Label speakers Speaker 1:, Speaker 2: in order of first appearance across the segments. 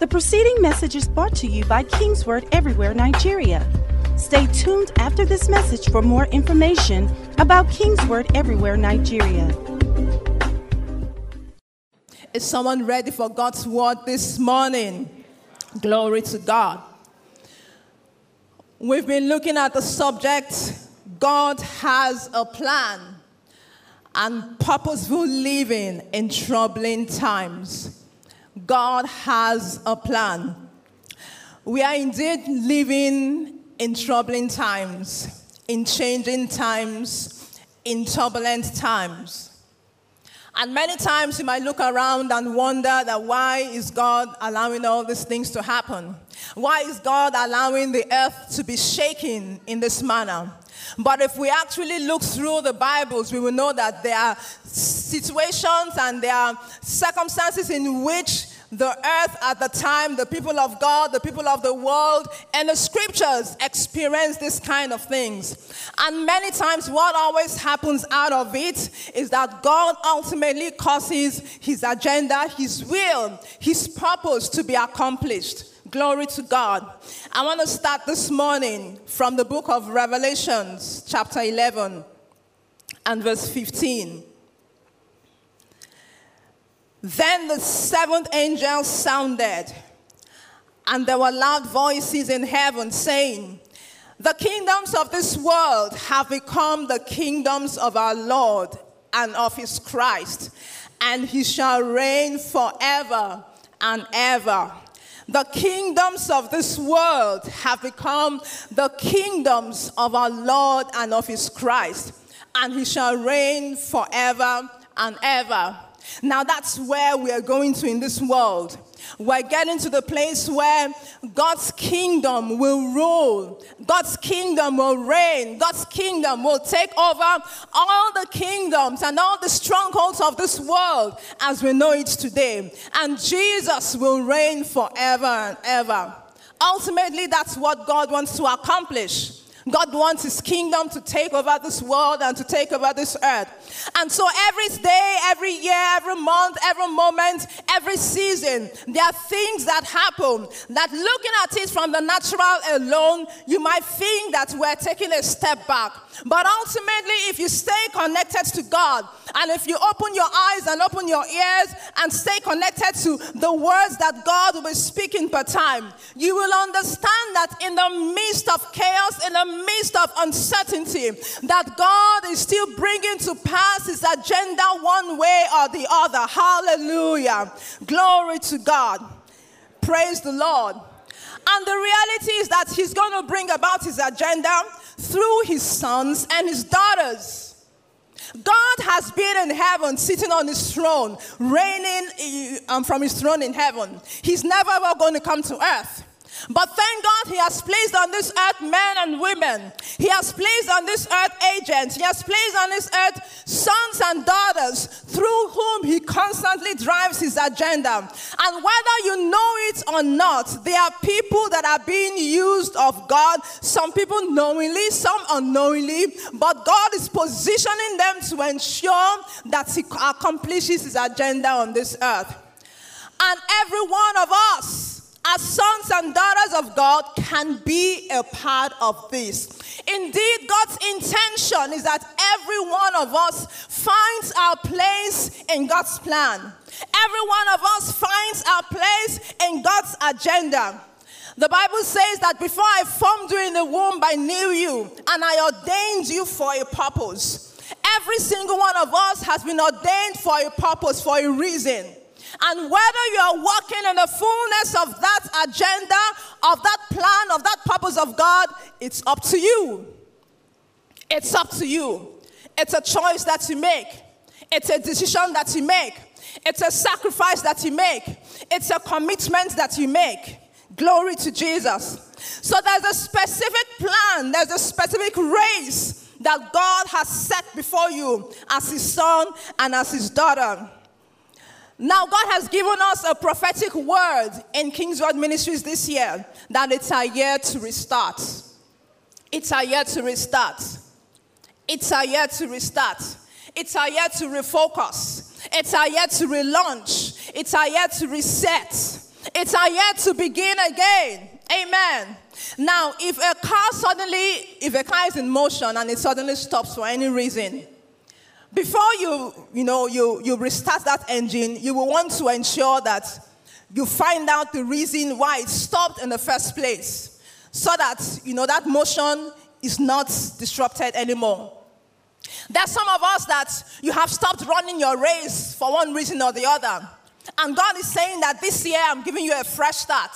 Speaker 1: The preceding message is brought to you by Kingsword Everywhere Nigeria. Stay tuned after this message for more information about Kingsword Everywhere Nigeria.
Speaker 2: Is someone ready for God's word this morning? Glory to God. We've been looking at the subject God has a plan and purposeful living in troubling times. God has a plan. We are indeed living in troubling times, in changing times, in turbulent times. And many times you might look around and wonder that why is God allowing all these things to happen? Why is God allowing the earth to be shaken in this manner? But if we actually look through the Bibles, we will know that there are situations and there are circumstances in which the earth at the time, the people of God, the people of the world, and the scriptures experience this kind of things. And many times, what always happens out of it is that God ultimately causes his agenda, his will, his purpose to be accomplished. Glory to God. I want to start this morning from the book of Revelations, chapter 11, and verse 15. Then the seventh angel sounded, and there were loud voices in heaven saying, The kingdoms of this world have become the kingdoms of our Lord and of his Christ, and he shall reign forever and ever. The kingdoms of this world have become the kingdoms of our Lord and of his Christ, and he shall reign forever and ever. Now that's where we are going to in this world. We're getting to the place where God's kingdom will rule, God's kingdom will reign, God's kingdom will take over all the kingdoms and all the strongholds of this world as we know it today. And Jesus will reign forever and ever. Ultimately, that's what God wants to accomplish. God wants his kingdom to take over this world and to take over this earth. And so every day, every year, every month, every moment, every season, there are things that happen that looking at it from the natural alone, you might think that we're taking a step back. But ultimately, if you stay connected to God, and if you open your eyes and open your ears and stay connected to the words that God will be speaking per time, you will understand that in the midst of chaos, in the midst of uncertainty, that God is still bringing to pass his agenda one way or the other. Hallelujah. Glory to God. Praise the Lord. And the reality is that he's going to bring about his agenda through his sons and his daughters. God has been in heaven, sitting on his throne, reigning um, from his throne in heaven. He's never ever going to come to earth. But thank God He has placed on this earth men and women. He has placed on this earth agents. He has placed on this earth sons and daughters through whom He constantly drives His agenda. And whether you know it or not, there are people that are being used of God, some people knowingly, some unknowingly, but God is positioning them to ensure that He accomplishes His agenda on this earth. And every one of us, as sons and daughters of God, can be a part of this. Indeed, God's intention is that every one of us finds our place in God's plan. Every one of us finds our place in God's agenda. The Bible says that before I formed you in the womb, I knew you and I ordained you for a purpose. Every single one of us has been ordained for a purpose, for a reason. And whether you are walking in the fullness of that agenda, of that plan, of that purpose of God, it's up to you. It's up to you. It's a choice that you make, it's a decision that you make, it's a sacrifice that you make, it's a commitment that you make. Glory to Jesus. So there's a specific plan, there's a specific race that God has set before you as his son and as his daughter. Now, God has given us a prophetic word in Kingsword Ministries this year that it's a year to restart. It's a year to restart. It's a year to restart. It's a year to refocus. It's a year to relaunch. It's a year to reset. It's a year to begin again. Amen. Now, if a car suddenly, if a car is in motion and it suddenly stops for any reason, before you, you know, you, you restart that engine, you will want to ensure that you find out the reason why it stopped in the first place so that, you know, that motion is not disrupted anymore. There's some of us that you have stopped running your race for one reason or the other. And God is saying that this year I'm giving you a fresh start.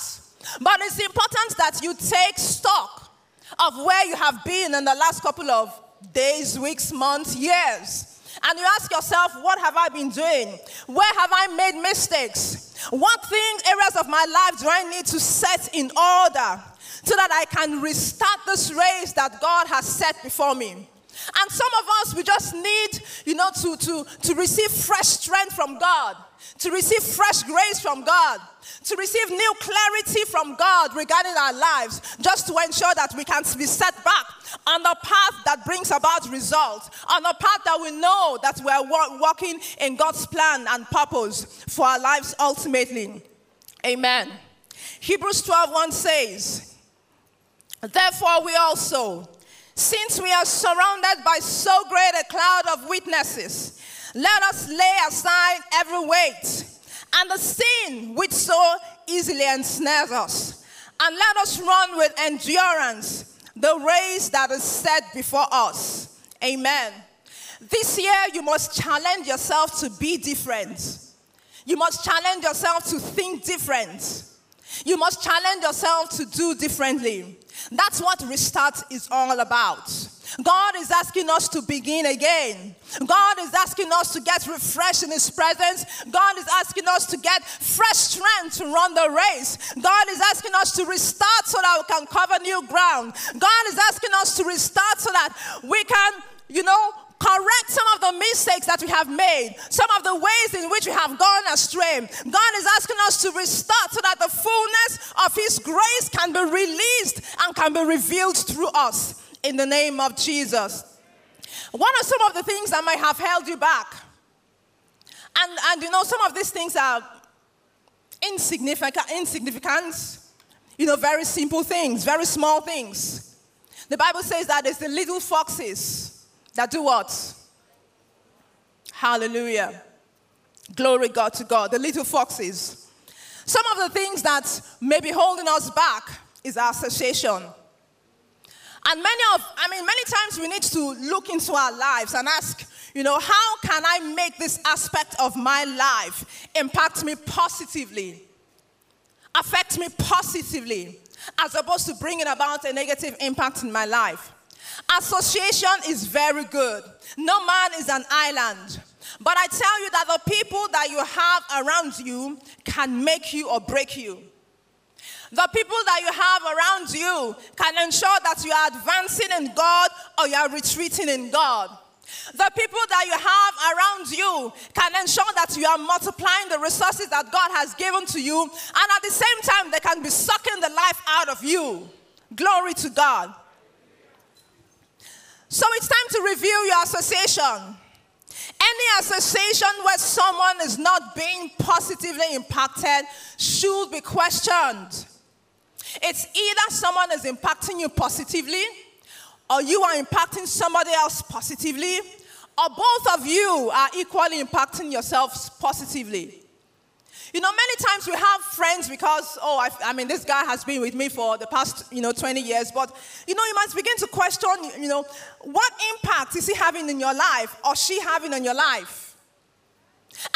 Speaker 2: But it's important that you take stock of where you have been in the last couple of days, weeks, months, years. And you ask yourself, what have I been doing? Where have I made mistakes? What things, areas of my life do I need to set in order so that I can restart this race that God has set before me? And some of us, we just need, you know, to, to, to receive fresh strength from God, to receive fresh grace from God, to receive new clarity from God regarding our lives, just to ensure that we can be set back on the path that brings about results, on the path that we know that we're walking in God's plan and purpose for our lives ultimately. Amen. Hebrews 12 1 says, Therefore, we also since we are surrounded by so great a cloud of witnesses, let us lay aside every weight and the sin which so easily ensnares us, and let us run with endurance the race that is set before us. Amen. This year, you must challenge yourself to be different. You must challenge yourself to think different. You must challenge yourself to do differently. That's what restart is all about. God is asking us to begin again. God is asking us to get refreshed in His presence. God is asking us to get fresh strength to run the race. God is asking us to restart so that we can cover new ground. God is asking us to restart so that we can, you know, correct some of the mistakes that we have made, some of the ways in which we have gone astray. God is asking us to restart so that the fullness of His grace can be released and can be revealed through us in the name of Jesus. What are some of the things that might have held you back? And, and you know, some of these things are insignificant, insignificant, you know, very simple things, very small things. The Bible says that it's the little foxes that do what? Hallelujah. Glory God to God. The little foxes. Some of the things that may be holding us back is our association. And many of, I mean, many times we need to look into our lives and ask, you know, how can I make this aspect of my life impact me positively, affect me positively, as opposed to bringing about a negative impact in my life? Association is very good. No man is an island. But I tell you that the people that you have around you can make you or break you. The people that you have around you can ensure that you are advancing in God or you are retreating in God. The people that you have around you can ensure that you are multiplying the resources that God has given to you, and at the same time, they can be sucking the life out of you. Glory to God. So it's time to review your association. Any association where someone is not being positively impacted should be questioned. It's either someone is impacting you positively, or you are impacting somebody else positively, or both of you are equally impacting yourselves positively. You know, many times we have friends because, oh, I, I, mean, this guy has been with me for the past, you know, 20 years. But, you know, you must begin to question, you know, what impact is he having in your life or she having on your life?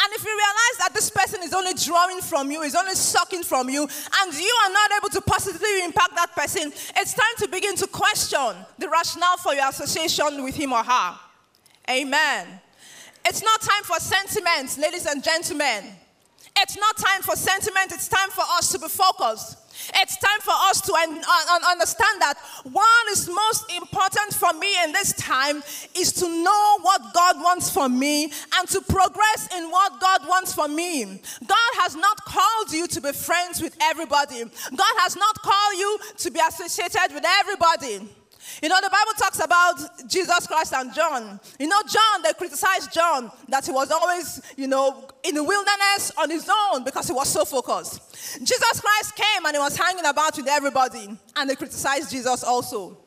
Speaker 2: And if you realize that this person is only drawing from you, is only sucking from you, and you are not able to positively impact that person, it's time to begin to question the rationale for your association with him or her. Amen. It's not time for sentiments, ladies and gentlemen. It's not time for sentiment, it's time for us to be focused. It's time for us to un- un- understand that what is most important for me in this time is to know what God wants for me and to progress in what God wants for me. God has not called you to be friends with everybody, God has not called you to be associated with everybody. You know, the Bible talks about Jesus Christ and John. You know, John, they criticized John that he was always, you know, in the wilderness on his own because he was so focused. Jesus Christ came and he was hanging about with everybody, and they criticized Jesus also.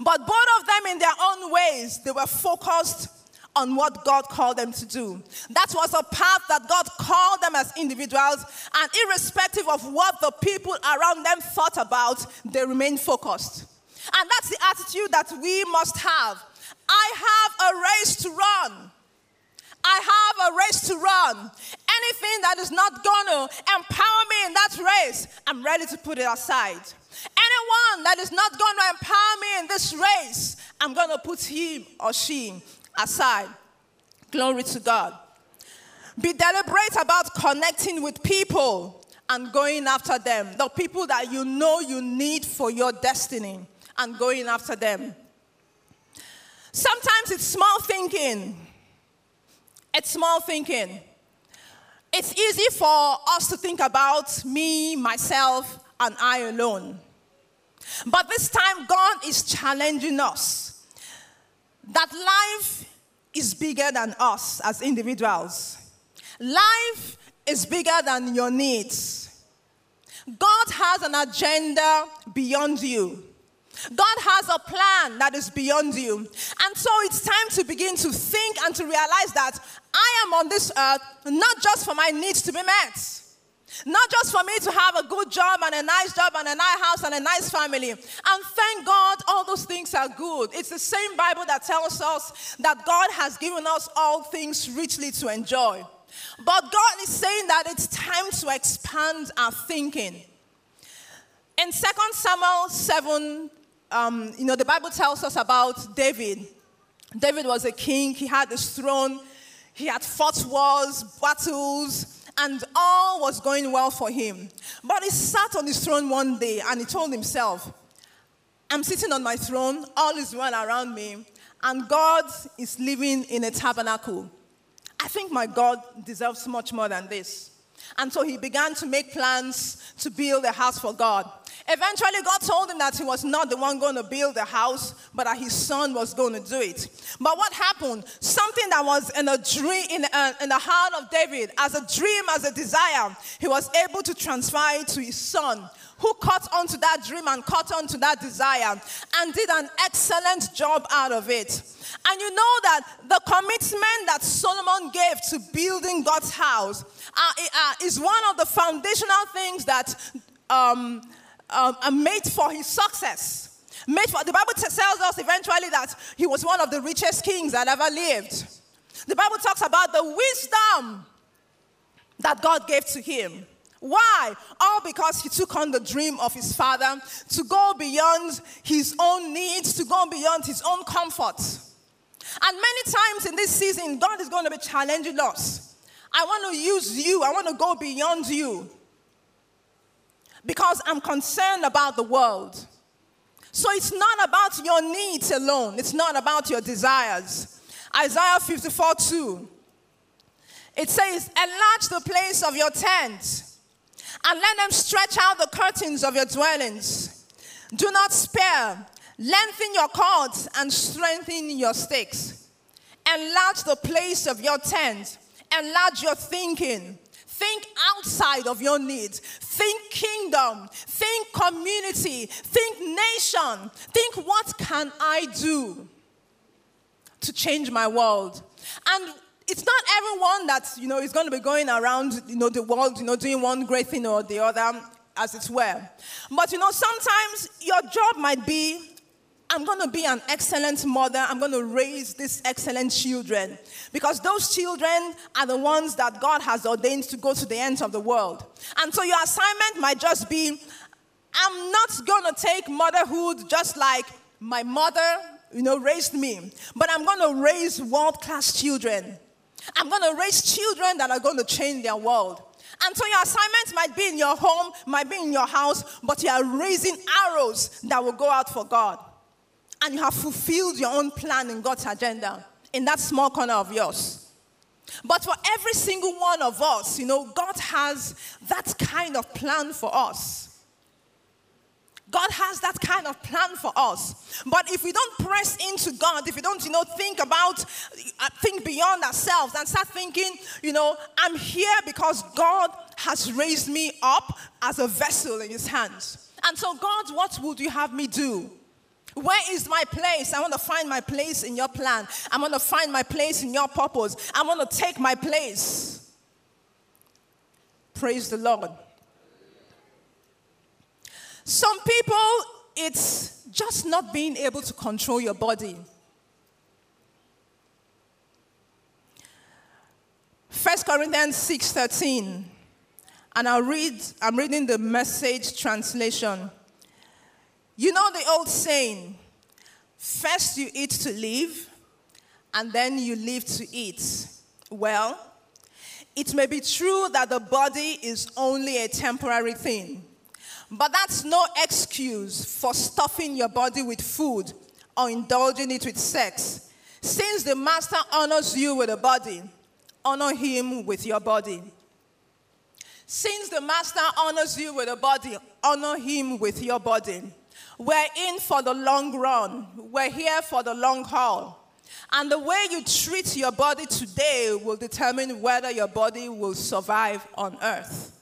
Speaker 2: But both of them, in their own ways, they were focused on what God called them to do. That was a path that God called them as individuals, and irrespective of what the people around them thought about, they remained focused. And that's the attitude that we must have. I have a race to run. I have a race to run. Anything that is not going to empower me in that race, I'm ready to put it aside. Anyone that is not going to empower me in this race, I'm going to put him or she aside. Glory to God. Be deliberate about connecting with people and going after them, the people that you know you need for your destiny and going after them. Sometimes it's small thinking. It's small thinking. It's easy for us to think about me, myself, and I alone. But this time, God is challenging us that life is bigger than us as individuals. Life is bigger than your needs. God has an agenda beyond you. God has a plan that is beyond you. And so it's time to begin to think and to realize that I am on this earth not just for my needs to be met. Not just for me to have a good job and a nice job and a nice house and a nice family. And thank God all those things are good. It's the same Bible that tells us that God has given us all things richly to enjoy. But God is saying that it's time to expand our thinking. In 2 Samuel 7, um, you know, the Bible tells us about David. David was a king, he had his throne, he had fought wars, battles, and all was going well for him. But he sat on his throne one day and he told himself, I'm sitting on my throne, all is well around me, and God is living in a tabernacle. I think my God deserves much more than this. And so he began to make plans to build a house for God. Eventually, God told him that he was not the one going to build the house, but that his son was going to do it. But what happened? Something that was in a dream, in, uh, in the heart of David, as a dream, as a desire, he was able to transfer it to his son, who caught onto that dream and caught onto that desire and did an excellent job out of it. And you know that the commitment that Solomon gave to building God's house uh, uh, is one of the foundational things that um, uh, made for his success. Made for, the Bible tells us eventually that he was one of the richest kings that ever lived. The Bible talks about the wisdom that God gave to him. Why? All because he took on the dream of his father to go beyond his own needs, to go beyond his own comfort. And many times in this season, God is going to be challenging us. I want to use you, I want to go beyond you because I'm concerned about the world. So it's not about your needs alone, it's not about your desires. Isaiah 54 2. It says, Enlarge the place of your tent and let them stretch out the curtains of your dwellings. Do not spare. Lengthen your cords and strengthen your stakes. Enlarge the place of your tent. Enlarge your thinking. Think outside of your needs. Think kingdom. Think community. Think nation. Think what can I do to change my world? And it's not everyone that you know is going to be going around you know the world you know doing one great thing or the other as it were but you know sometimes your job might be I'm going to be an excellent mother. I'm going to raise these excellent children. Because those children are the ones that God has ordained to go to the ends of the world. And so your assignment might just be I'm not going to take motherhood just like my mother, you know, raised me, but I'm going to raise world class children. I'm going to raise children that are going to change their world. And so your assignment might be in your home, might be in your house, but you are raising arrows that will go out for God and you have fulfilled your own plan in God's agenda in that small corner of yours. But for every single one of us, you know, God has that kind of plan for us. God has that kind of plan for us. But if we don't press into God, if we don't, you know, think about, uh, think beyond ourselves and start thinking, you know, I'm here because God has raised me up as a vessel in his hands. And so, God, what would you have me do? Where is my place? I want to find my place in your plan. I want to find my place in your purpose. I want to take my place. Praise the Lord. Some people, it's just not being able to control your body. First Corinthians 6:13. And I'll read, I'm reading the message translation. You know the old saying, first you eat to live, and then you live to eat. Well, it may be true that the body is only a temporary thing, but that's no excuse for stuffing your body with food or indulging it with sex. Since the master honors you with a body, honor him with your body. Since the master honors you with a body, honor him with your body. We're in for the long run, we're here for the long haul. And the way you treat your body today will determine whether your body will survive on earth.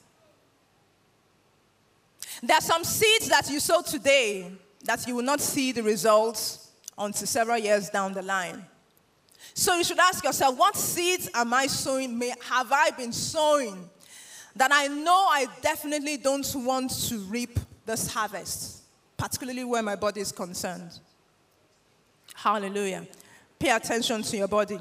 Speaker 2: There are some seeds that you sow today that you will not see the results until several years down the line. So you should ask yourself, what seeds am I sowing? Have I been sowing that I know I definitely don't want to reap this harvest, particularly where my body is concerned? Hallelujah. Pay attention to your body.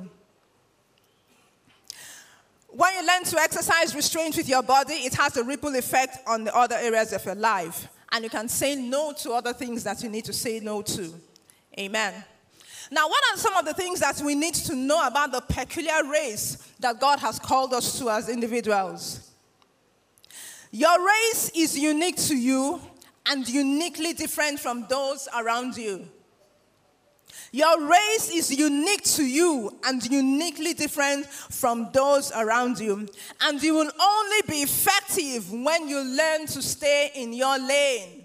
Speaker 2: When you learn to exercise restraint with your body, it has a ripple effect on the other areas of your life. And you can say no to other things that you need to say no to. Amen. Now, what are some of the things that we need to know about the peculiar race that God has called us to as individuals? Your race is unique to you and uniquely different from those around you. Your race is unique to you and uniquely different from those around you. And you will only be effective when you learn to stay in your lane.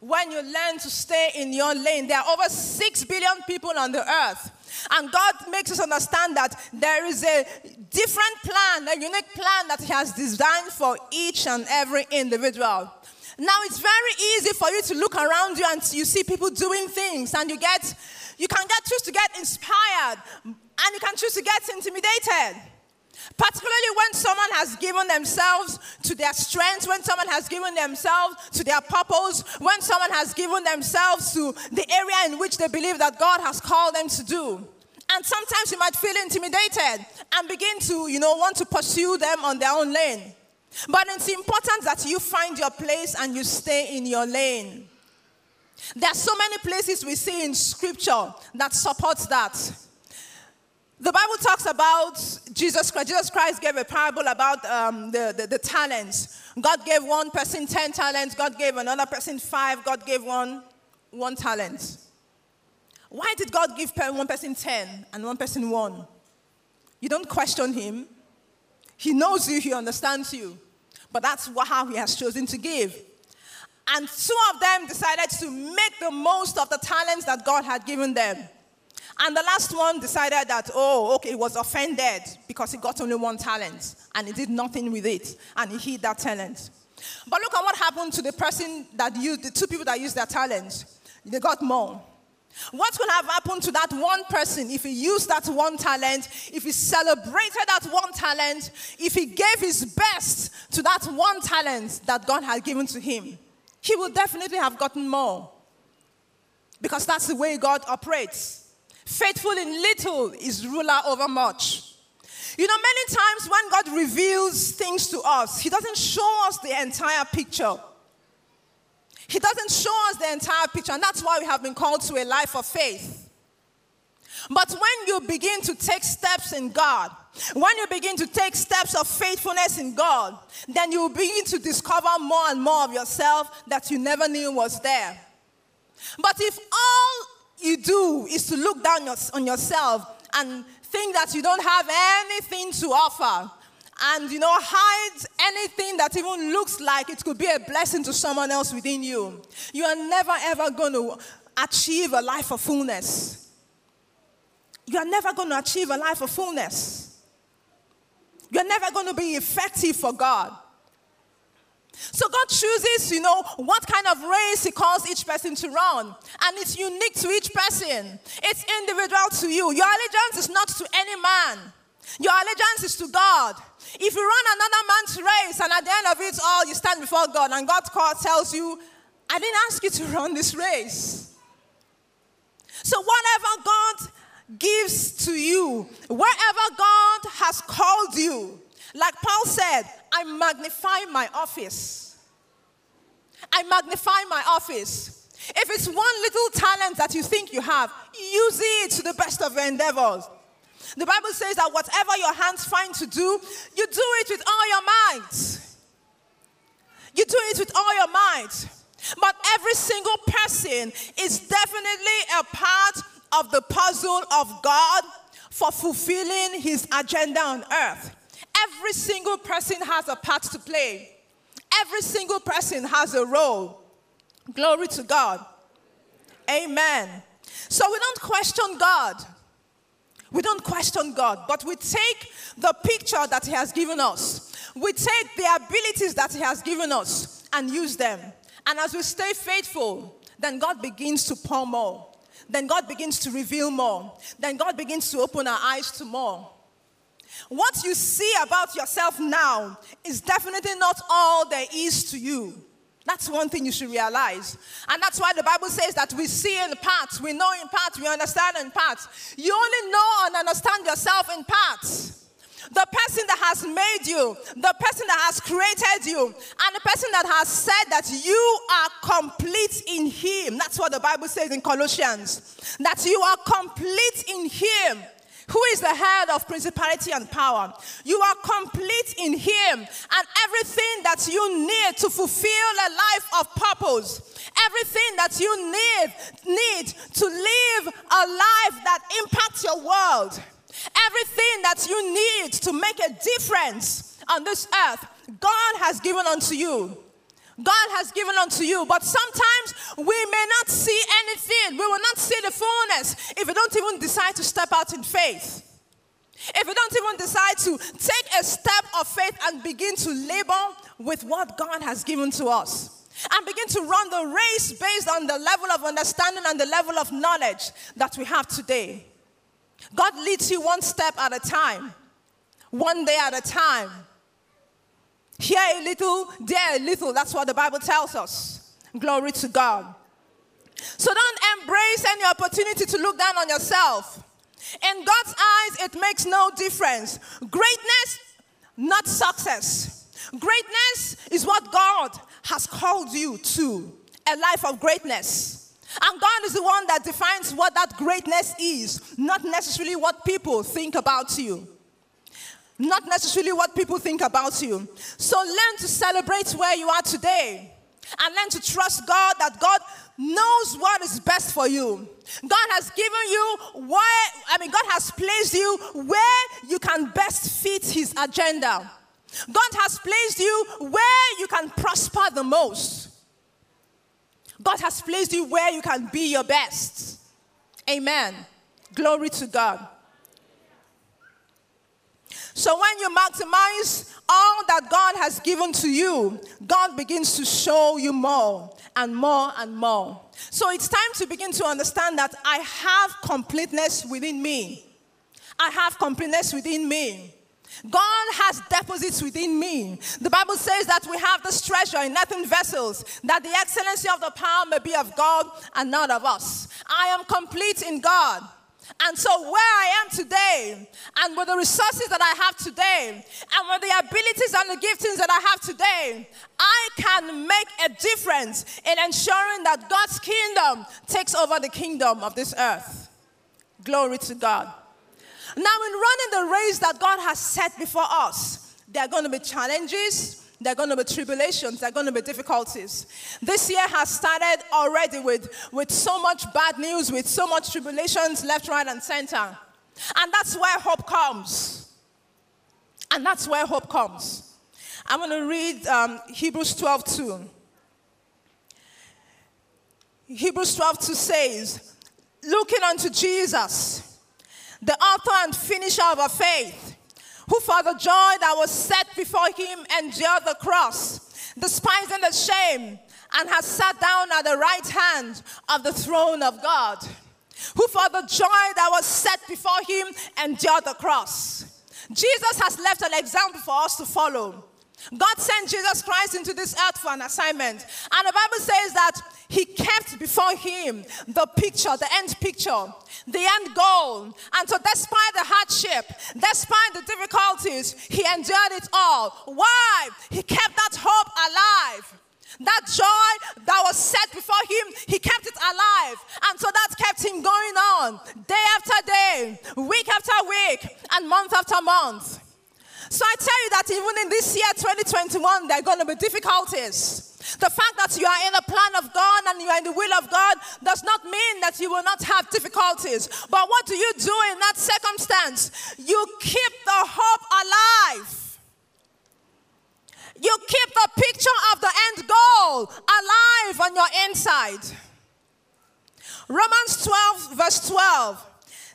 Speaker 2: When you learn to stay in your lane, there are over 6 billion people on the earth. And God makes us understand that there is a different plan, a unique plan that He has designed for each and every individual. Now it's very easy for you to look around you and you see people doing things and you get you can get choose to get inspired and you can choose to get intimidated. Particularly when someone has given themselves to their strengths, when someone has given themselves to their purpose, when someone has given themselves to the area in which they believe that God has called them to do. And sometimes you might feel intimidated and begin to, you know, want to pursue them on their own lane. But it's important that you find your place and you stay in your lane. There are so many places we see in scripture that supports that. The Bible talks about Jesus Christ. Jesus Christ gave a parable about um, the, the, the, talents. God gave one person 10 talents, God gave another person five, God gave one one talent. Why did God give one person 10 and one person one? You don't question him. He knows you, he understands you. But that's how he has chosen to give. And two of them decided to make the most of the talents that God had given them. And the last one decided that, oh, okay, he was offended because he got only one talent and he did nothing with it and he hid that talent. But look at what happened to the person that used, the two people that used their talent. They got more. What could have happened to that one person if he used that one talent, if he celebrated that one talent, if he gave his best to that one talent that God had given to him? He would definitely have gotten more. Because that's the way God operates. Faithful in little is ruler over much. You know, many times when God reveals things to us, He doesn't show us the entire picture. He doesn't show us the entire picture, and that's why we have been called to a life of faith. But when you begin to take steps in God, when you begin to take steps of faithfulness in God, then you begin to discover more and more of yourself that you never knew was there. But if all you do is to look down on yourself and think that you don't have anything to offer, and you know hide anything that even looks like it could be a blessing to someone else within you, you are never ever going to achieve a life of fullness. You are never going to achieve a life of fullness. You're never going to be effective for God. So God chooses, you know, what kind of race He calls each person to run. And it's unique to each person, it's individual to you. Your allegiance is not to any man, your allegiance is to God. If you run another man's race and at the end of it all, you stand before God and God tells you, I didn't ask you to run this race. So, whatever God gives to you, wherever God has called you, like Paul said, I magnify my office. I magnify my office. If it's one little talent that you think you have, use it to the best of your endeavors. The Bible says that whatever your hands find to do, you do it with all your might. You do it with all your might. But every single person is definitely a part of the puzzle of God for fulfilling his agenda on earth. Every single person has a part to play. Every single person has a role. Glory to God. Amen. So we don't question God. We don't question God, but we take the picture that He has given us. We take the abilities that He has given us and use them. And as we stay faithful, then God begins to pour more. Then God begins to reveal more. Then God begins to open our eyes to more. What you see about yourself now is definitely not all there is to you. That's one thing you should realize. And that's why the Bible says that we see in parts, we know in parts, we understand in parts. You only know and understand yourself in parts. The person that has made you, the person that has created you, and the person that has said that you are complete in Him. That's what the Bible says in Colossians. That you are complete in Him who is the head of principality and power. You are complete in Him, and everything that you need to fulfill a life of purpose, everything that you need, need to live a life that impacts your world, everything that you need to make a difference on this earth, God has given unto you. God has given unto you. But sometimes we may not see anything. We will not see the fullness if we don't even decide to step out in faith. If we don't even decide to take a step of faith and begin to labor with what God has given to us. And begin to run the race based on the level of understanding and the level of knowledge that we have today. God leads you one step at a time, one day at a time. Here a little, there a little. That's what the Bible tells us. Glory to God. So don't embrace any opportunity to look down on yourself. In God's eyes, it makes no difference. Greatness, not success. Greatness is what God has called you to a life of greatness. And God is the one that defines what that greatness is, not necessarily what people think about you not necessarily what people think about you. So learn to celebrate where you are today and learn to trust God that God knows what is best for you. God has given you where, I mean, God has placed you where you can best fit His agenda. God has placed you where you can prosper the most. God has placed you where you can be your best. Amen. Glory to God. So when you maximize all that God has given to you, God begins to show you more and more and more. So it's time to begin to understand that I have completeness within me. I have completeness within me. God has deposits within me. The Bible says that we have this treasure in earthen vessels, that the excellency of the power may be of God and not of us. I am complete in God. And so, where I am today, and with the resources that I have today, and with the abilities and the giftings that I have today, I can make a difference in ensuring that God's kingdom takes over the kingdom of this earth. Glory to God. Now, in running the race that God has set before us, there are going to be challenges, there are going to be tribulations, there are going to be difficulties. This year has started already with, with so much bad news, with so much tribulations left, right, and center. And that's where hope comes. And that's where hope comes. I'm going to read um, Hebrews 12 2. Hebrews 12 2 says, Looking unto Jesus, the author and finisher of our faith, who for the joy that was set before him endured the cross, despising the shame, and has sat down at the right hand of the throne of God, who for the joy that was set before him endured the cross. Jesus has left an example for us to follow. God sent Jesus Christ into this earth for an assignment. And the Bible says that he kept before him the picture, the end picture, the end goal. And so, despite the hardship, despite the difficulties, he endured it all. Why? He kept that hope alive. That joy that was set before him, he kept it alive. And so that kept him going on day after day, week after week, and month after month. So I tell you that even in this year, 2021, there are going to be difficulties. The fact that you are in the plan of God and you are in the will of God does not mean that you will not have difficulties. But what do you do in that circumstance? You keep the hope alive. You keep the picture of the end goal alive on your inside. Romans 12, verse 12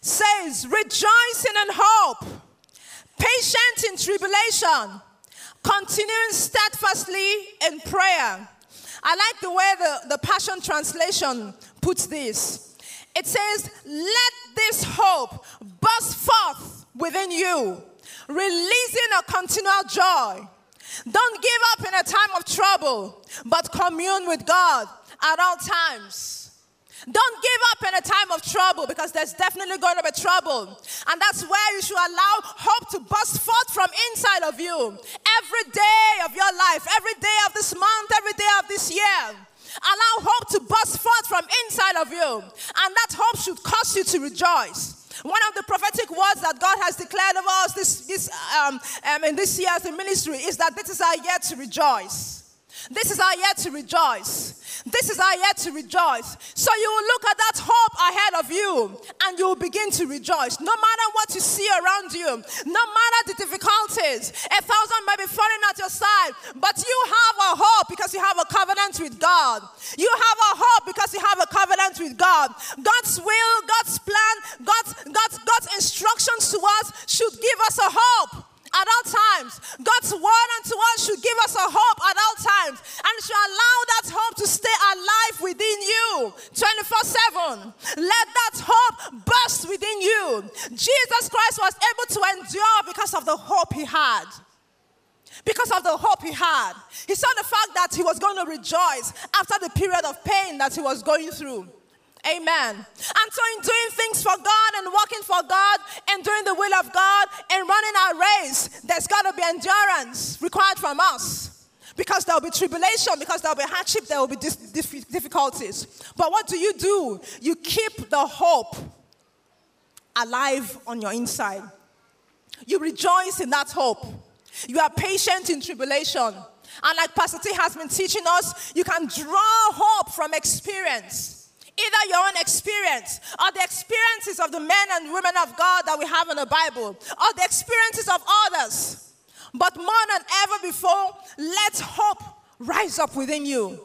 Speaker 2: says, Rejoicing in hope patient in tribulation, continuing steadfastly in prayer. I like the way the, the Passion Translation puts this. It says, Let this hope burst forth within you, releasing a continual joy. Don't give up in a time of trouble, but commune with God at all times. Don't give up in a time of trouble because there's definitely going to be trouble. And that's where you should allow hope to burst forth from inside of you. Every day of your life, every day of this month, every day of this year. Allow hope to burst forth from inside of you. And that hope should cause you to rejoice. One of the prophetic words that God has declared over us this, this, um, um, in this year as a ministry is that this is our year to rejoice. This is our year to rejoice. This is our year to rejoice. So you will look at that hope ahead of you and you will begin to rejoice. No matter what you see around you, no matter the difficulties, a thousand may be falling at your side, but you have a hope because you have a covenant with God. You have a hope because you have a covenant with God. God's will, God's plan, God's, God's, God's instructions to us should give us a hope 24 7. Let that hope burst within you. Jesus Christ was able to endure because of the hope he had. Because of the hope he had. He saw the fact that he was going to rejoice after the period of pain that he was going through. Amen. And so, in doing things for God and working for God and doing the will of God and running our race, there's got to be endurance required from us. Because there will be tribulation, because there will be hardship, there will be difficulties. But what do you do? You keep the hope alive on your inside. You rejoice in that hope. You are patient in tribulation. And like Pastor T has been teaching us, you can draw hope from experience. Either your own experience or the experiences of the men and women of God that we have in the Bible or the experiences of others. But more than ever before, let hope rise up within you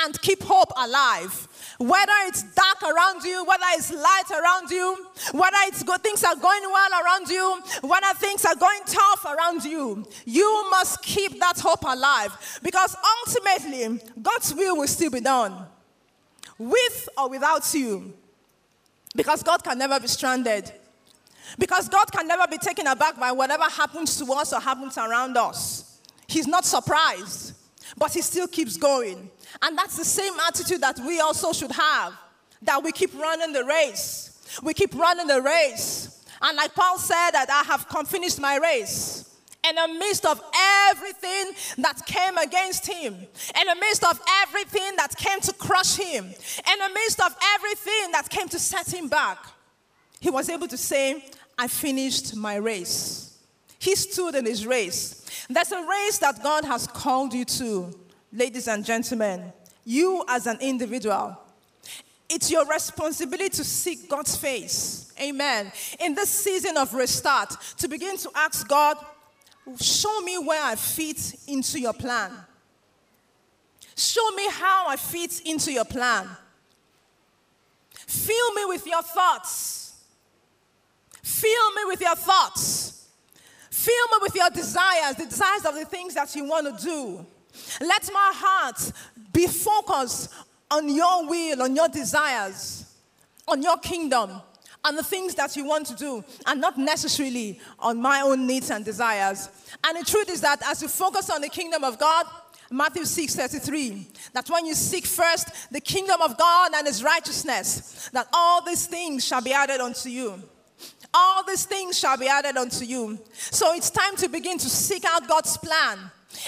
Speaker 2: and keep hope alive. Whether it's dark around you, whether it's light around you, whether it's good, things are going well around you, whether things are going tough around you, you must keep that hope alive because ultimately God's will will still be done with or without you. Because God can never be stranded. Because God can never be taken aback by whatever happens to us or happens around us. He's not surprised, but He still keeps going. And that's the same attitude that we also should have that we keep running the race. We keep running the race. And like Paul said, that I have come finished my race in the midst of everything that came against him, in the midst of everything that came to crush him, in the midst of everything that came to set him back, he was able to say, I finished my race. He stood in his race. There's a race that God has called you to, ladies and gentlemen. You as an individual. It's your responsibility to seek God's face. Amen. In this season of restart, to begin to ask God, show me where I fit into your plan. Show me how I fit into your plan. Fill me with your thoughts. Fill me with your thoughts. Fill me with your desires, the desires of the things that you want to do. Let my heart be focused on your will, on your desires, on your kingdom, on the things that you want to do, and not necessarily on my own needs and desires. And the truth is that as you focus on the kingdom of God, Matthew 6 33, that when you seek first the kingdom of God and his righteousness, that all these things shall be added unto you. These things shall be added unto you. So it's time to begin to seek out God's plan.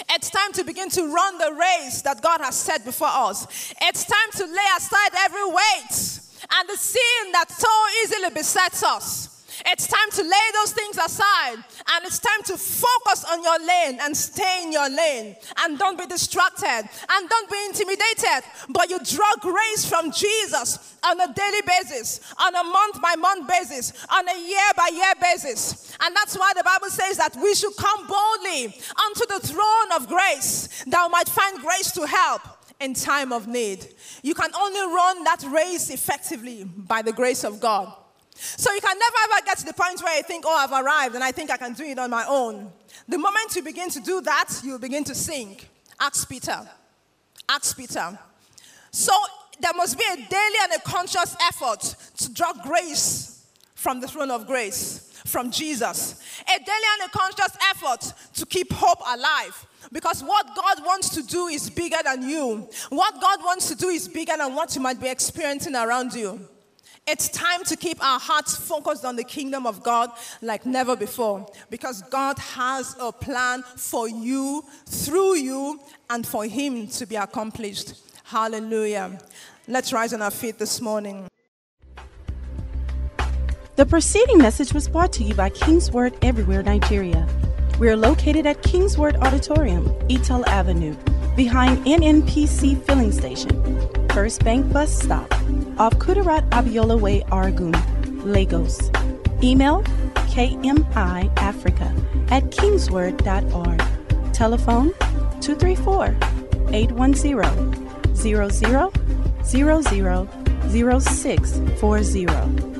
Speaker 2: It's time to begin to run the race that God has set before us. It's time to lay aside every weight and the sin that so easily besets us. It's time to lay those things aside and it's time to focus on your lane and stay in your lane and don't be distracted and don't be intimidated, but you draw grace from Jesus on a daily basis, on a month by month basis, on a year by year basis. And that's why the Bible says that we should come boldly unto the throne of grace that we might find grace to help in time of need. You can only run that race effectively by the grace of God. So you can never ever get to the point where you think, oh, I've arrived and I think I can do it on my own. The moment you begin to do that, you begin to sink. Ask Peter. Ask Peter. So there must be a daily and a conscious effort to draw grace from the throne of grace, from Jesus. A daily and a conscious effort to keep hope alive. Because what God wants to do is bigger than you. What God wants to do is bigger than what you might be experiencing around you. It's time to keep our hearts focused on the kingdom of God like never before because God has a plan for you, through you, and for Him to be accomplished. Hallelujah. Let's rise on our feet this morning.
Speaker 1: The preceding message was brought to you by King's Word Everywhere, Nigeria. We are located at King's Word Auditorium, Etel Avenue, behind NNPC Filling Station, First Bank Bus Stop off Kudirat Abiola Way, Oregun, Lagos. Email kmiafrica at kingsword.org. Telephone 234 810 0000 0640.